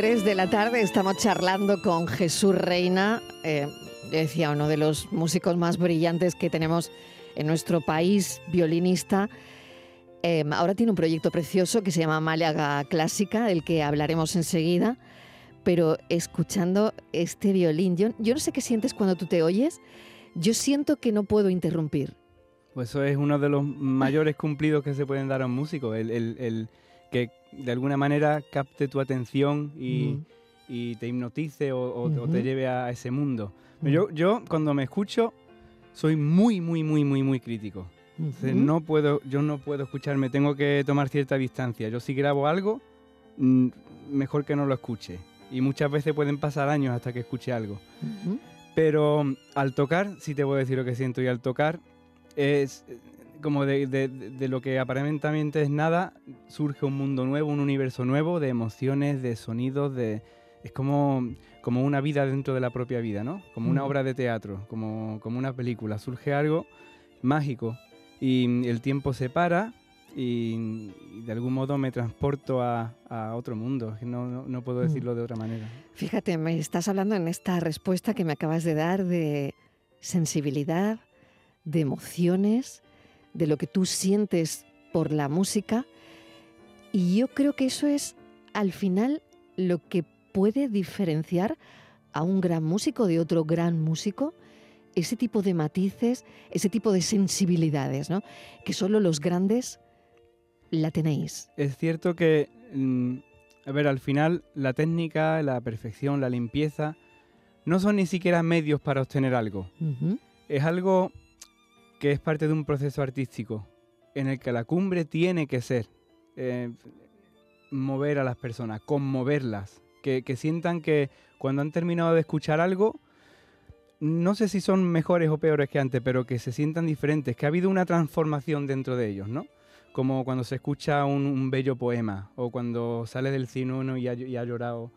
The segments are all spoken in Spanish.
4 y 23 de la tarde estamos charlando con Jesús Reina, eh, decía uno de los músicos más brillantes que tenemos en nuestro país, violinista. Eh, ahora tiene un proyecto precioso que se llama Málaga Clásica, del que hablaremos enseguida. Pero escuchando este violín, yo, no sé qué sientes cuando tú te oyes, yo siento que no puedo interrumpir. Pues eso es uno de los mayores cumplidos que se pueden dar a un músico, el que de alguna manera capte tu atención y, te hipnotice o, te lleve a ese mundo. yo, yo cuando me escucho soy muy, muy, muy, muy, muy crítico. no puedo, yo no puedo escucharme, tengo que tomar cierta distancia. Yo si grabo algo, mm, mejor que no lo escuche. Y muchas veces pueden pasar años hasta que escuche algo. Pero al tocar, sí te voy a decir lo que siento. Y al tocar es como de, lo que aparentemente es nada, surge un mundo nuevo, un universo nuevo de emociones, de sonidos, de... Es como, como una vida dentro de la propia vida, ¿no? Como una mm. obra de teatro, como, como una película. Surge algo mágico y el tiempo se para y, de algún modo me transporto a, otro mundo. No, no, puedo mm. decirlo de otra manera. Fíjate, me estás hablando en esta respuesta que me acabas de dar de sensibilidad, de emociones, de lo que tú sientes por la música. Y yo creo que eso es al final lo que puede diferenciar a un gran músico de otro gran músico, ese tipo de matices, ese tipo de sensibilidades, ¿no? Que solo los grandes la tenéis. Es cierto que, mm, a ver, al final la técnica, la perfección, la limpieza, no son ni siquiera medios para obtener algo. Es algo que es parte de un proceso artístico en el que la cumbre tiene que ser eh, mover a las personas, conmoverlas, que, sientan que cuando han terminado de escuchar algo, no sé si son mejores o peores que antes, pero que se sientan diferentes, que ha habido una transformación dentro de ellos, ¿no? Como cuando se escucha un, bello poema o cuando sale del cine uno y ha llorado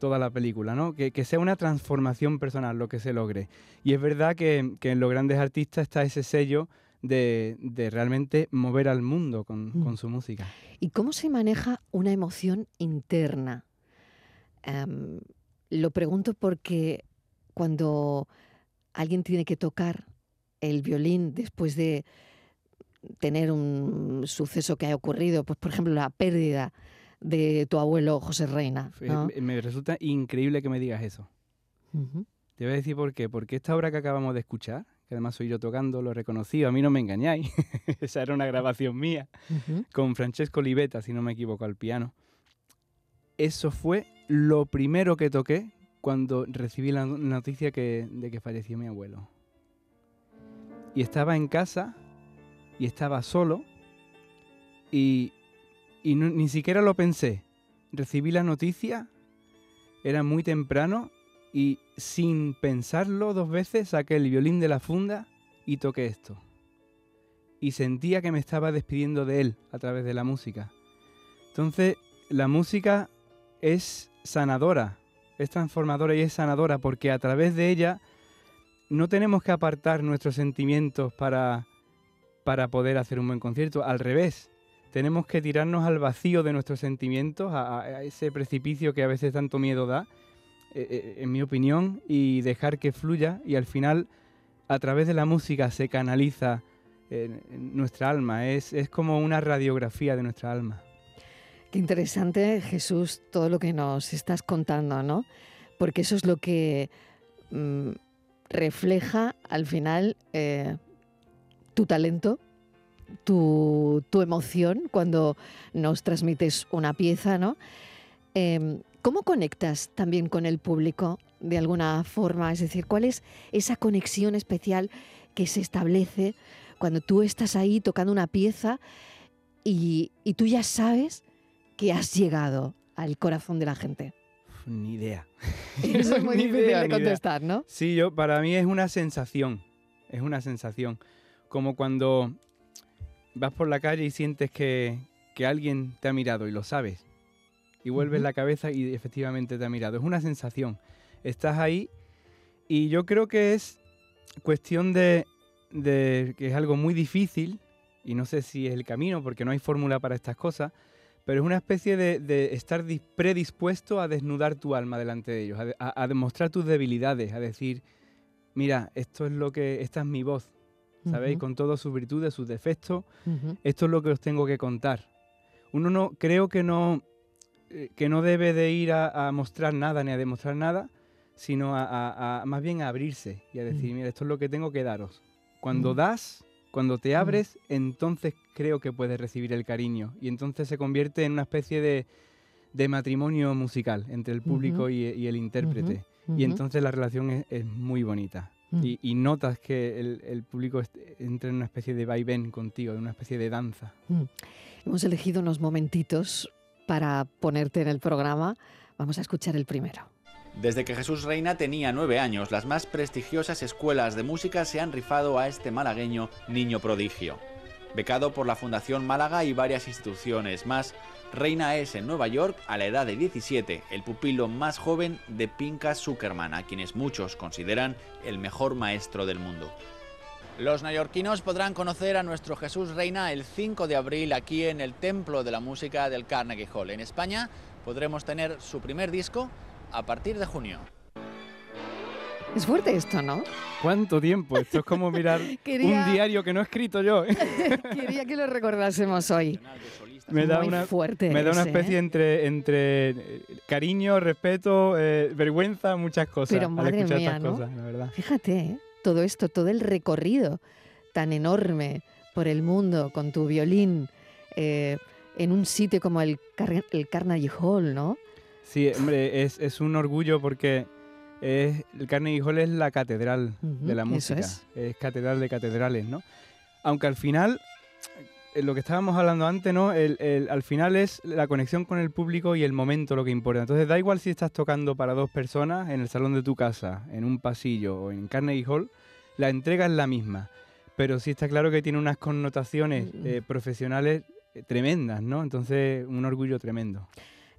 toda la película, ¿no? Que, sea una transformación personal lo que se logre. Y es verdad que, en los grandes artistas está ese sello de, realmente mover al mundo mm. con, su música. ¿Y cómo se maneja una emoción interna? Em, lo pregunto porque cuando alguien tiene que tocar el violín después de tener un suceso que haya ocurrido, pues por ejemplo la pérdida de tu abuelo José Reina. Me resulta increíble que me digas eso. Te voy a decir por qué. Porque esta obra que acabamos de escuchar, que además soy yo tocando, lo he reconocido, a mí no me engañáis. Esa era una grabación mía, con Francesco Livetta, si no me equivoco, al piano. Eso fue lo primero que toqué cuando recibí la noticia de que falleció mi abuelo. Y estaba en casa y estaba solo y y ni siquiera lo pensé. Recibí la noticia, era muy temprano y sin pensarlo dos veces saqué el violín de la funda y toqué esto. Y sentía que me estaba despidiendo de él a través de la música. Entonces, la música es sanadora, es transformadora y es sanadora porque a través de ella no tenemos que apartar nuestros sentimientos para, para poder hacer un buen concierto. Al revés, tenemos que tirarnos al vacío de nuestros sentimientos, a, ese precipicio que a veces tanto miedo da, eh, eh, en mi opinión, y dejar que fluya y al final a través de la música se canaliza nuestra alma, es, como una radiografía de nuestra alma. Qué interesante, Jesús, todo lo que nos estás contando, ¿no? Porque eso es lo que mm, refleja al final eh, tu talento, tu, emoción cuando nos transmites una pieza, ¿no? Em, ¿Cómo conectas también con el público de alguna forma? Es decir, ¿cuál es esa conexión especial que se establece cuando tú estás ahí tocando una pieza y, tú ya sabes que has llegado al corazón de la gente? Ni idea. Eso es muy difícil de contestar, ¿no? Sí, yo, para mí es una sensación, es una sensación. Como cuando vas por la calle y sientes que, alguien te ha mirado y lo sabes. Y vuelves la cabeza y efectivamente te ha mirado. Es una sensación. Estás ahí y yo creo que es cuestión de, de que es algo muy difícil y no sé si es el camino porque no hay fórmula para estas cosas, pero es una especie de, estar predispuesto a desnudar tu alma delante de ellos, a, demostrar tus debilidades, a decir, mira, esto es lo que, esta es mi voz, ¿sabéis? Con todas sus virtudes, sus defectos, esto es lo que os tengo que contar. Uno no, creo que no, eh, que no debe de ir a, mostrar nada ni a demostrar nada, sino a, más bien a abrirse y a decir, mira, esto es lo que tengo que daros. Cuando das, cuando te abres, entonces creo que puedes recibir el cariño y entonces se convierte en una especie de, matrimonio musical entre el público y, el intérprete. Y entonces la relación es, muy bonita. Mm. Y, notas que el, público entra en una especie de vaivén contigo, en una especie de danza. Mm. Hemos elegido unos momentitos para ponerte en el programa. Vamos a escuchar el primero. Desde que Jesús Reina tenía nueve años, las más prestigiosas escuelas de música se han rifado a este malagueño niño prodigio. Becado por la Fundación Málaga y varias instituciones más, Reina es en Nueva York, a la edad de 17, el pupilo más joven de Pinka Zuckerman, a quienes muchos consideran el mejor maestro del mundo. Los neoyorquinos podrán conocer a nuestro Jesús Reina el 5 de abril aquí en el Templo de la Música del Carnegie Hall. En España podremos tener su primer disco a partir de junio. Es fuerte esto, ¿no? ¿Cuánto tiempo? Esto es como mirar un diario que no he escrito yo. Quería que lo recordásemos hoy. Me da, una, fuerte me da una especie ¿eh? entre, entre eh, cariño, respeto, eh, vergüenza, muchas cosas. Pero madre mía, ¿no? Fíjate, todo esto, todo el recorrido tan enorme por el mundo con tu violín en un sitio como el, el Carnegie Hall, ¿no? Sí, hombre, es, es un orgullo porque es, el Carnegie Hall es la catedral de la música. Es. catedral de catedrales, ¿no? Aunque al final, eh, lo que estábamos hablando antes, ¿no? El, al final es la conexión con el público y el momento lo que importa. Entonces da igual si estás tocando para dos personas en el salón de tu casa, en un pasillo o en Carnegie Hall, la entrega es la misma. Pero sí está claro que tiene unas connotaciones mm. eh, profesionales eh, tremendas, ¿no? Entonces, un orgullo tremendo.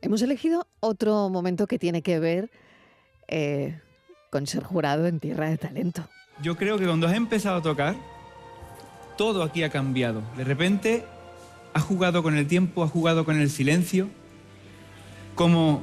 Hemos elegido otro momento que tiene que ver eh, con ser jurado en Tierra de Talento. Yo creo que cuando has empezado a tocar, todo aquí ha cambiado. De repente has jugado con el tiempo, has jugado con el silencio, como,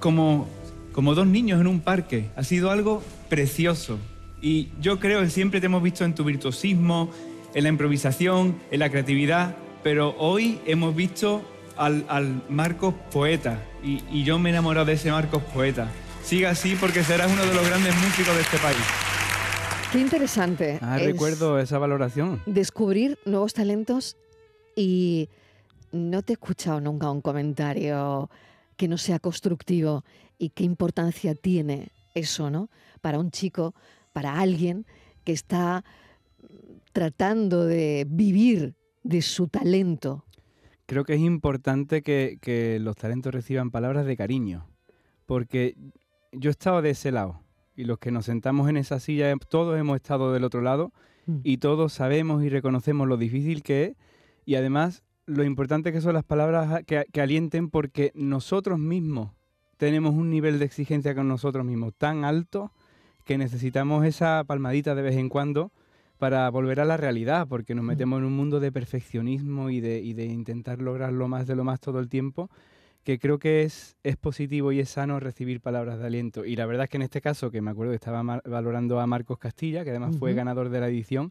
como, como dos niños en un parque. Ha sido algo precioso. Y yo creo que siempre te hemos visto en tu virtuosismo, en la improvisación, en la creatividad, pero hoy hemos visto al, Marcos poeta y, yo me he enamorado de ese Marcos poeta. Siga así porque serás uno de los grandes músicos de este país. Qué interesante. Ah, recuerdo esa valoración. Descubrir nuevos talentos y no te he escuchado nunca un comentario que no sea constructivo y qué importancia tiene eso, ¿no? Para un chico, para alguien que está tratando de vivir de su talento creo que es importante que, los talentos reciban palabras de cariño, porque yo he estado de ese lado y los que nos sentamos en esa silla, todos hemos estado del otro lado mm. y todos sabemos y reconocemos lo difícil que es y además lo importante que son las palabras que, que alienten porque nosotros mismos tenemos un nivel de exigencia con nosotros mismos tan alto que necesitamos esa palmadita de vez en cuando para volver a la realidad, porque nos metemos en un mundo de perfeccionismo y de, y de intentar lograr lo más de lo más todo el tiempo, que creo que es, es positivo y es sano recibir palabras de aliento. Y la verdad es que en este caso, que me acuerdo que estaba valorando a Marcos Castilla, que además fue ganador de la edición,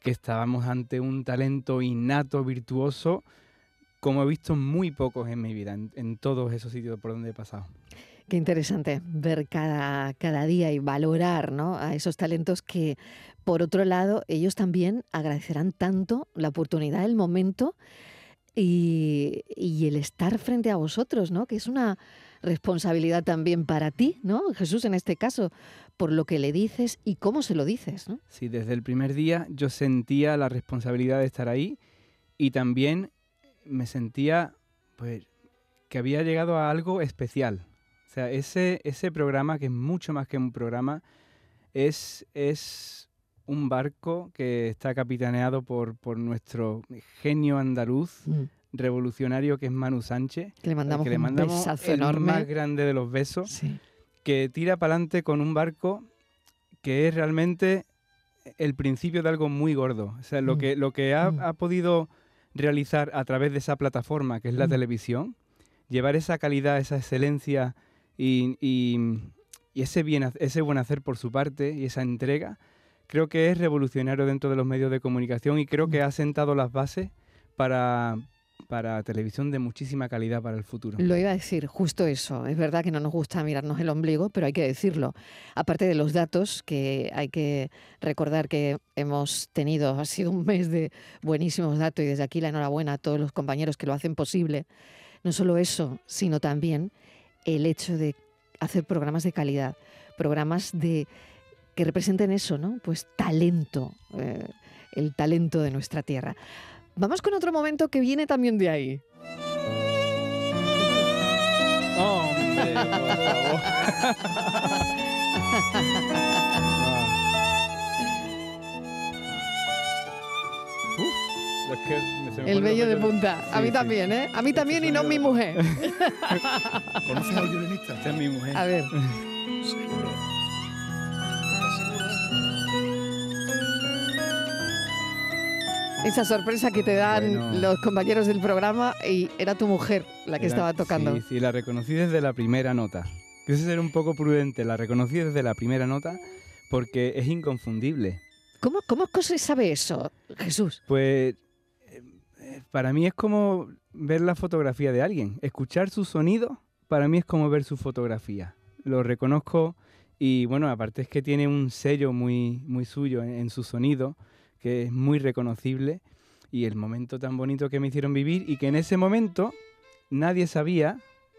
que estábamos ante un talento innato, virtuoso, como he visto muy pocos en mi vida, en, en todos esos sitios por donde he pasado. Qué interesante ver cada, cada día y valorar ¿no? a esos talentos que, por otro lado, ellos también agradecerán tanto la oportunidad, el momento y, y, el estar frente a vosotros, ¿no? que es una responsabilidad también para ti, ¿no? Jesús, en este caso, por lo que le dices y cómo se lo dices. ¿no? Sí, desde el primer día yo sentía la responsabilidad de estar ahí y también me sentía pues que había llegado a algo especial. O sea, ese, ese programa, que es mucho más que un programa, es, es un barco que está capitaneado por, por nuestro genio andaluz, mm. revolucionario, que es Manu Sánchez. Que le mandamos, le mandamos un el más grande de los besos. Que tira para adelante con un barco que es realmente el principio de algo muy gordo. O sea, lo mm. que, lo que ha, mm. ha, podido realizar a través de esa plataforma que es la televisión, llevar esa calidad, esa excelencia y, y, ese, bien, ese buen hacer por su parte y esa entrega, creo que es revolucionario dentro de los medios de comunicación y creo que ha sentado las bases para, para televisión de muchísima calidad para el futuro. Lo iba a decir, justo eso. Es verdad que no nos gusta mirarnos el ombligo, pero hay que decirlo. Aparte de los datos, que hay que recordar que hemos tenido, ha sido un mes de buenísimos datos y desde aquí la enhorabuena a todos los compañeros que lo hacen posible. No solo eso, sino también el hecho de hacer programas de calidad, programas de que representen eso, ¿no? Pues talento, eh, el talento de nuestra tierra. Vamos con otro momento que viene también de ahí. Hombre, el bello de punta. a mí también, ¿eh? A mí también y no mi mujer. ¿Conoces al violinista? Esta es mi mujer. A ver. Esa sorpresa que te dan los compañeros del programa y era tu mujer la que estaba tocando. Sí, sí, la reconocí desde la primera nota. Quise ser un poco prudente, la reconocí desde la primera nota porque es inconfundible. ¿Cómo, cómo se sabe eso, Jesús? Pues para mí es como ver la fotografía de alguien. Escuchar su sonido, para mí es como ver su fotografía. Lo reconozco y bueno, aparte es que tiene un sello muy, muy suyo en su sonido que es muy reconocible y el momento tan bonito que me hicieron vivir y que en ese momento nadie sabía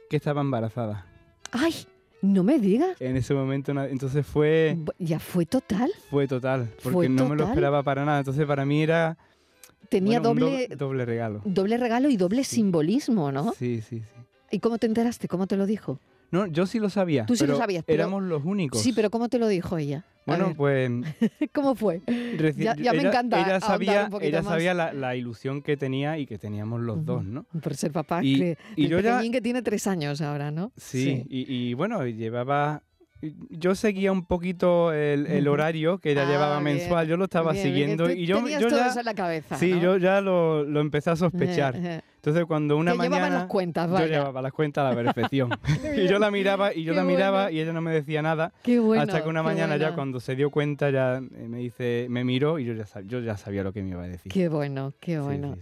que estaba embarazada. ¡Ay! No me digas. En ese momento, entonces fue... ¿Ya fue total? Fue total, porque no me lo esperaba para nada. Entonces para mí era... Tenía doble, doble regalo. Doble regalo y doble simbolismo, ¿no? Sí, sí, sí. ¿Y cómo te enteraste? ¿Cómo te lo dijo? No, yo sí lo sabía. Tú sí lo sabías. éramos los únicos. Sí, pero ¿cómo te lo dijo ella? Bueno, pues... ¿Cómo fue? ya, me encanta. Ella sabía, ella sabía la, ilusión que tenía y que teníamos los dos, ¿no? Por ser papá, y, que, y yo ya... que tiene tres años ahora, ¿no? Sí, Y, y, bueno, llevaba yo seguía un poquito el, horario que ella ah, llevaba mensual, yo lo estaba siguiendo y yo, yo ya eso en la cabeza, sí, yo ya lo, lo, empecé a sospechar. Entonces cuando una mañana las cuentas, vaya. yo llevaba las cuentas a la perfección. Y yo la miraba y yo la miraba y ella no me decía nada. Hasta que una mañana ya cuando se dio cuenta ya eh, me dice me miró y yo ya yo ya sabía lo que me iba a decir. Qué bueno, qué bueno.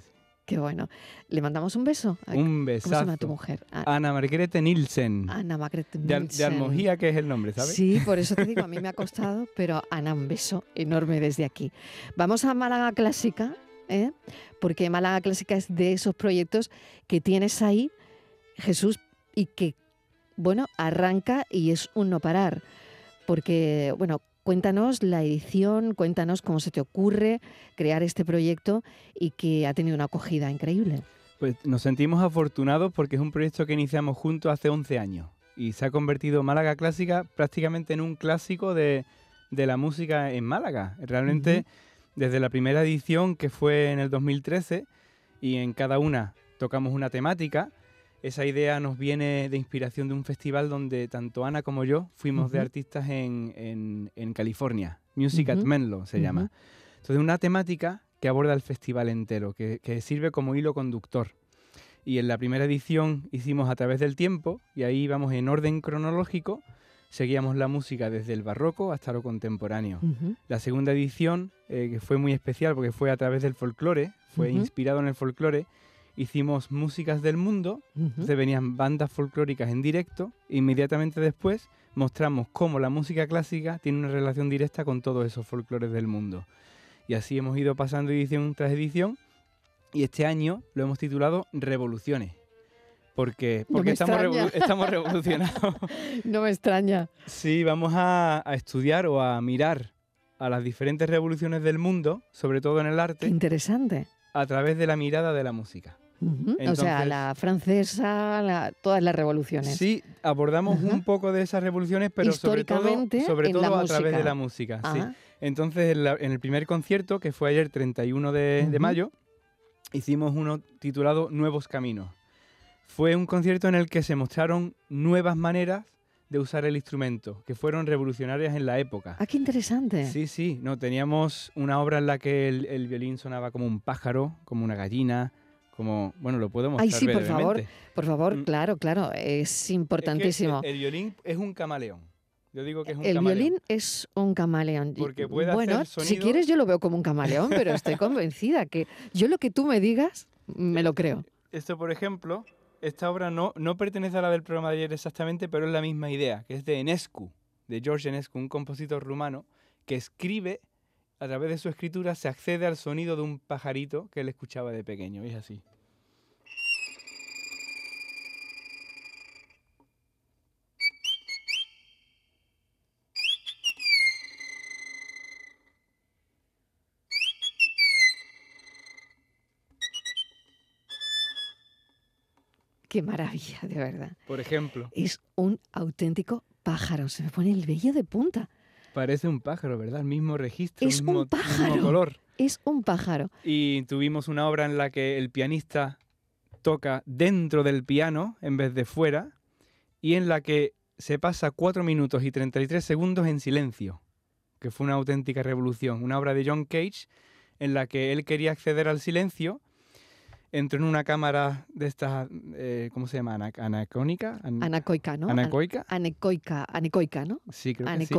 Qué bueno. ¿Le mandamos un beso? Un besazo. ¿Cómo se llama tu mujer? Ah. Ana Margarete Nielsen. Ana Margarete Nielsen. De, Almojía, que es el nombre, ¿sabes? Sí, por eso te digo, a mí me ha costado, pero Ana, un beso enorme desde aquí. Vamos a Málaga Clásica, ¿eh? porque Málaga Clásica es de esos proyectos que tienes ahí, Jesús, y que, bueno, arranca y es un no parar. Porque, bueno, Cuéntanos la edición, cuéntanos cómo se te ocurre crear este proyecto y que ha tenido una acogida increíble. Pues nos sentimos afortunados porque es un proyecto que iniciamos juntos hace 11 años y se ha convertido Málaga Clásica prácticamente en un clásico de, la música en Málaga. Realmente desde la primera edición que fue en el 2013 y en cada una tocamos una temática esa idea nos viene de inspiración de un festival donde tanto Ana como yo fuimos de artistas en, California. Music at Menlo se llama. Entonces, una temática que aborda el festival entero, que, sirve como hilo conductor. Y en la primera edición hicimos a través del tiempo, y ahí íbamos en orden cronológico, seguíamos la música desde el barroco hasta lo contemporáneo. La segunda edición, eh, que fue muy especial porque fue a través del folclore, fue inspirado en el folclore, hicimos músicas del mundo, se venían bandas folclóricas en directo, e inmediatamente después mostramos cómo la música clásica tiene una relación directa con todos esos folclores del mundo. Y así hemos ido pasando edición tras edición, y este año lo hemos titulado Revoluciones. Porque, porque estamos, estamos, revolucionados. no me extraña. Sí, vamos a, a estudiar o a mirar a las diferentes revoluciones del mundo, sobre todo en el arte. interesante. A través de la mirada de la música. O sea, la francesa, todas las revoluciones. Sí, abordamos un poco de esas revoluciones, pero sobre todo, sobre todo a través de la música. Sí. Entonces, en, el primer concierto, que fue ayer 31 de, mayo, hicimos uno titulado Nuevos Caminos. Fue un concierto en el que se mostraron nuevas maneras de usar el instrumento, que fueron revolucionarias en la época. Ah, qué interesante. Sí, sí, no, teníamos una obra en la que el, violín sonaba como un pájaro, como una gallina, como, bueno, lo puedo mostrar Ay, sí, por favor, por favor, mm. claro, claro, es importantísimo. el violín es un camaleón. Yo digo que es un el camaleón. violín es un camaleón. Porque puede bueno, si quieres yo lo veo como un camaleón, pero estoy convencida que yo lo que tú me digas me lo creo. Esto, por ejemplo, esta obra no, no pertenece a la del programa de ayer exactamente, pero es la misma idea, que es de Enescu, de George Enescu, un compositor rumano que escribe, a través de su escritura se accede al sonido de un pajarito que él escuchaba de pequeño, y es así. Qué maravilla, de verdad. Por ejemplo. Es un auténtico pájaro. Se me pone el vello de punta. Parece un pájaro, ¿verdad? El mismo registro, es mismo, un pájaro. color. Es un pájaro. Y tuvimos una obra en la que el pianista toca dentro del piano en vez de fuera y en la que se pasa 4 minutos y 33 segundos en silencio, que fue una auténtica revolución. Una obra de John Cage en la que él quería acceder al silencio entró en una cámara de estas, eh, ¿cómo se llama? anacónica. Anacoica, ¿no? Anacoica. Anecoica, anecoica, ¿no? Sí, creo que sí.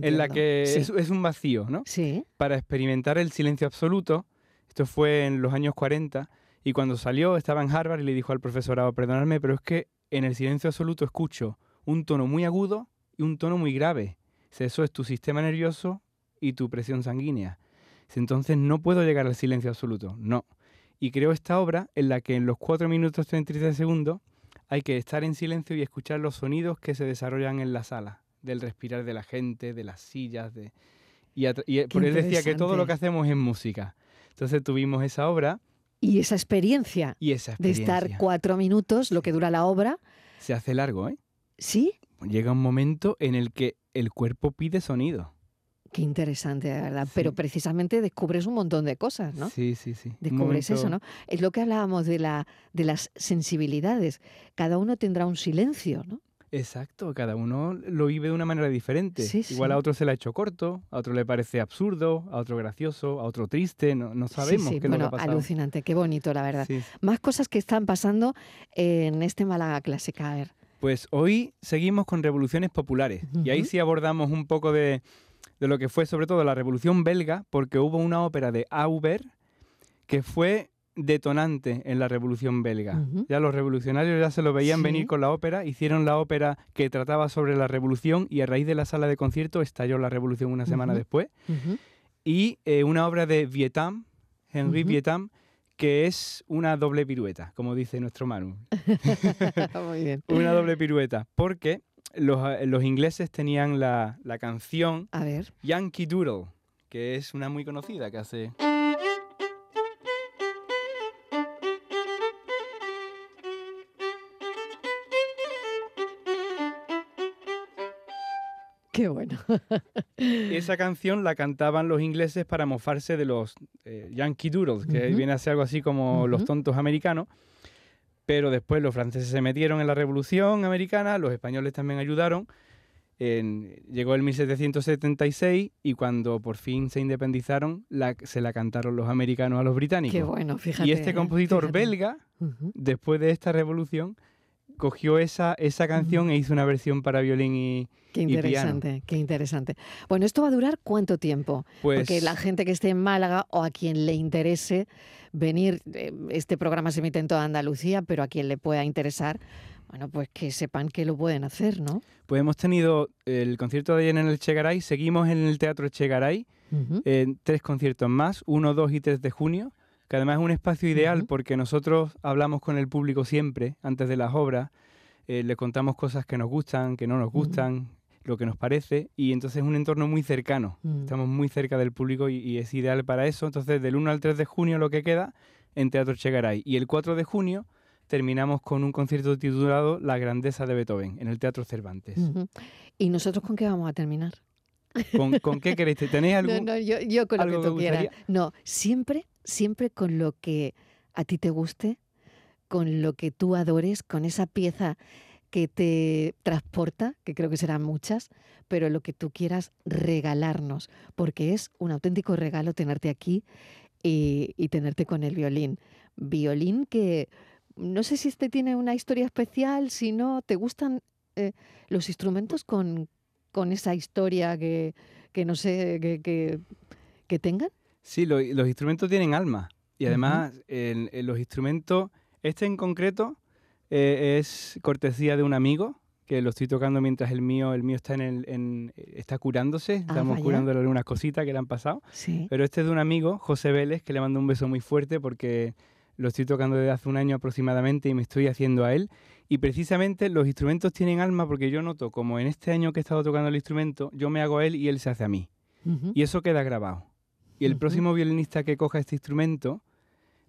En la que es, un vacío, ¿no? Sí. Para experimentar el silencio absoluto. Esto fue en los años 40 y cuando salió estaba en Harvard y le dijo al profesorado, perdonadme, pero es que en el silencio absoluto escucho un tono muy agudo y un tono muy grave. Eso es tu sistema nervioso y tu presión sanguínea. Entonces no puedo llegar al silencio absoluto. No y creo esta obra en la que en los 4 minutos 33 segundos hay que estar en silencio y escuchar los sonidos que se desarrollan en la sala, del respirar de la gente, de las sillas, de... Y, y por él decía que todo lo que hacemos es música. Entonces tuvimos esa obra. Y esa experiencia, y esa experiencia. de estar cuatro minutos, lo que dura la obra. Se hace largo, ¿eh? Sí. Llega un momento en el que el cuerpo pide sonido. Qué interesante, de verdad. Pero precisamente descubres un montón de cosas, ¿no? Sí, sí, sí. Descubres eso, ¿no? Es lo que hablábamos de, la, de las sensibilidades. Cada uno tendrá un silencio, ¿no? Exacto, cada uno lo vive de una manera diferente. Igual a otro se le ha hecho corto, a otro le parece absurdo, a otro gracioso, a otro triste, no, no sabemos qué bueno, que ha alucinante, qué bonito, la verdad. Más cosas que están pasando en este Málaga Clásica, a ver. Pues hoy seguimos con revoluciones populares y ahí sí abordamos un poco de de lo que fue sobre todo la Revolución Belga, porque hubo una ópera de Auber que fue detonante en la Revolución Belga. Ya los revolucionarios ya se lo veían venir con la ópera, hicieron la ópera que trataba sobre la revolución y a raíz de la sala de concierto estalló la revolución una semana después. Y eh, una obra de Vietam, Henri Vietam, que es una doble pirueta, como dice nuestro Manu. Muy bien. una doble pirueta, porque los, los ingleses tenían la, la, canción A ver. Yankee Doodle, que es una muy conocida que hace... Qué bueno. Esa canción la cantaban los ingleses para mofarse de los eh, Yankee Doodles, que viene a ser algo así como los tontos americanos pero después los franceses se metieron en la Revolución Americana, los españoles también ayudaron. llegó el 1776 y cuando por fin se independizaron, se la cantaron los americanos a los británicos. Qué bueno, fíjate. Y este compositor belga, después de esta revolución, cogió esa, esa canción e hizo una versión para violín y, Qué interesante, qué interesante. Bueno, ¿esto va a durar cuánto tiempo? Pues, Porque la gente que esté en Málaga o a quien le interese venir, eh, este programa se emite en toda Andalucía, pero a quien le pueda interesar, bueno, pues que sepan que lo pueden hacer, ¿no? Pues hemos tenido el concierto de ayer en el Chegaray, seguimos en el Teatro Chegaray, en tres conciertos más, 1, 2 y 3 de junio que además es un espacio ideal porque nosotros hablamos con el público siempre, antes de las obras, eh, le contamos cosas que nos gustan, que no nos gustan, lo que nos parece, y entonces es un entorno muy cercano, estamos muy cerca del público y, es ideal para eso. Entonces, del 1 al 3 de junio lo que queda, en Teatro Chegaray. Y el 4 de junio terminamos con un concierto titulado La grandeza de Beethoven en el Teatro Cervantes. ¿Y nosotros con qué vamos a terminar? ¿Con, qué queréis? ¿Tenéis algo? No, no, yo, con lo que tú quieras. No, siempre, siempre con lo que a ti te guste, con lo que tú adores, con esa pieza que te transporta, que creo que serán muchas, pero lo que tú quieras regalarnos, porque es un auténtico regalo tenerte aquí y, tenerte con el violín. Violín que no sé si este tiene una historia especial, si no, ¿te gustan eh, los instrumentos con, con esa historia que, que no sé, que, que, tengan? Sí, los instrumentos tienen alma. Y además, los instrumentos, este en concreto, eh, es cortesía de un amigo que lo estoy tocando mientras el mío, el mío está en, el, en está curándose, ah, estamos curándole algunas cositas que le han pasado. Pero este es de un amigo, José Vélez, que le mando un beso muy fuerte porque lo estoy tocando desde hace un año aproximadamente y me estoy haciendo a él. Y precisamente los instrumentos tienen alma porque yo noto como en este año que he estado tocando el instrumento, yo me hago a él y él se hace a mí. Y eso queda grabado. Y el próximo violinista que coja este instrumento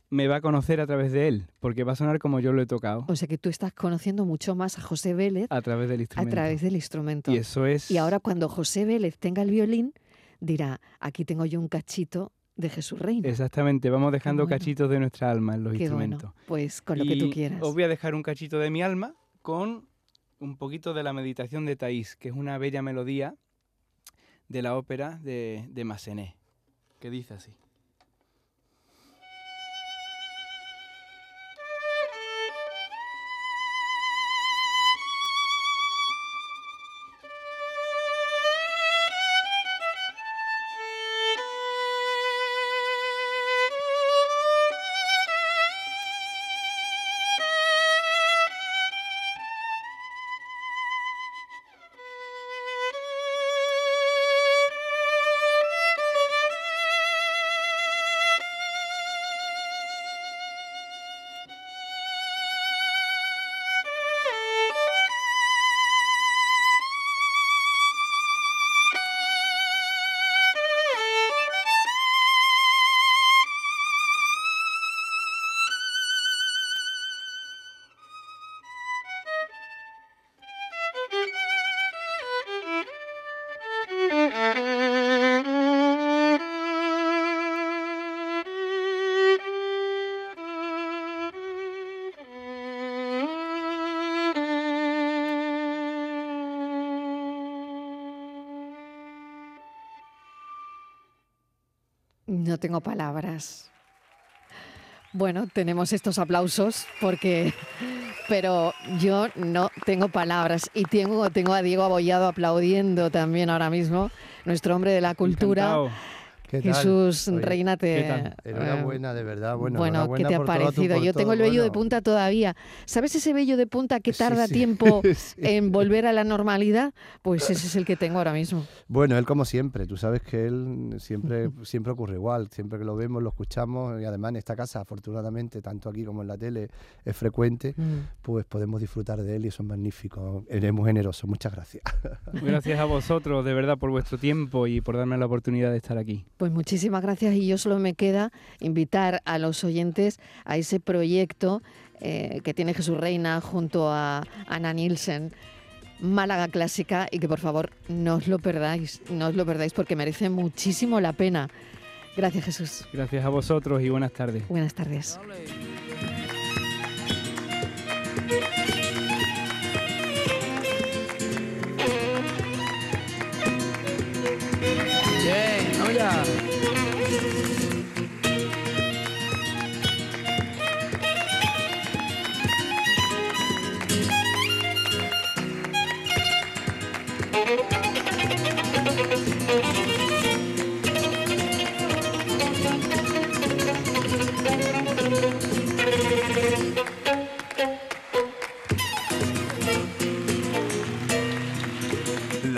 me va a conocer a través de él, porque va a sonar como yo lo he tocado. O sea que tú estás conociendo mucho más a José Vélez a través del instrumento. A través del instrumento. Y eso es. Y ahora cuando José Vélez tenga el violín, dirá, aquí tengo yo un cachito de Jesús Reina. Exactamente, vamos dejando cachitos de nuestra alma en los instrumentos. Pues con lo que tú quieras. Os voy a dejar un cachito de mi alma con un poquito de la meditación de Taís, que es una bella melodía de la ópera de, de Massenet, que dice así. No tengo palabras. Bueno, tenemos estos aplausos porque, pero yo no tengo palabras y tengo, tengo a Diego Abollado aplaudiendo también ahora mismo, nuestro hombre de la cultura. Jesús, Reina, te... Enhorabuena, de verdad. Bueno, bueno ¿qué te ha parecido? Yo tengo el vello de punta todavía. ¿Sabes ese vello de punta que tarda tiempo en volver a la normalidad? Pues ese es el que tengo ahora mismo. Bueno, él como siempre. Tú sabes que él siempre, siempre ocurre igual. Siempre que lo vemos, lo escuchamos y además en esta casa, afortunadamente, tanto aquí como en la tele, es frecuente, mm. pues podemos disfrutar de él y eso es magnífico. Eres muy generoso. Muchas gracias. Gracias a vosotros, de verdad, por vuestro tiempo y por darme la oportunidad de estar aquí. Pues muchísimas gracias y yo solo me queda invitar a los oyentes a ese proyecto eh, que tiene Jesús Reina junto a Ana Nielsen. Málaga Clásica y que por favor no os lo perdáis, no os lo perdáis porque merece muchísimo la pena. Gracias Jesús. Gracias a vosotros y buenas tardes. Buenas tardes.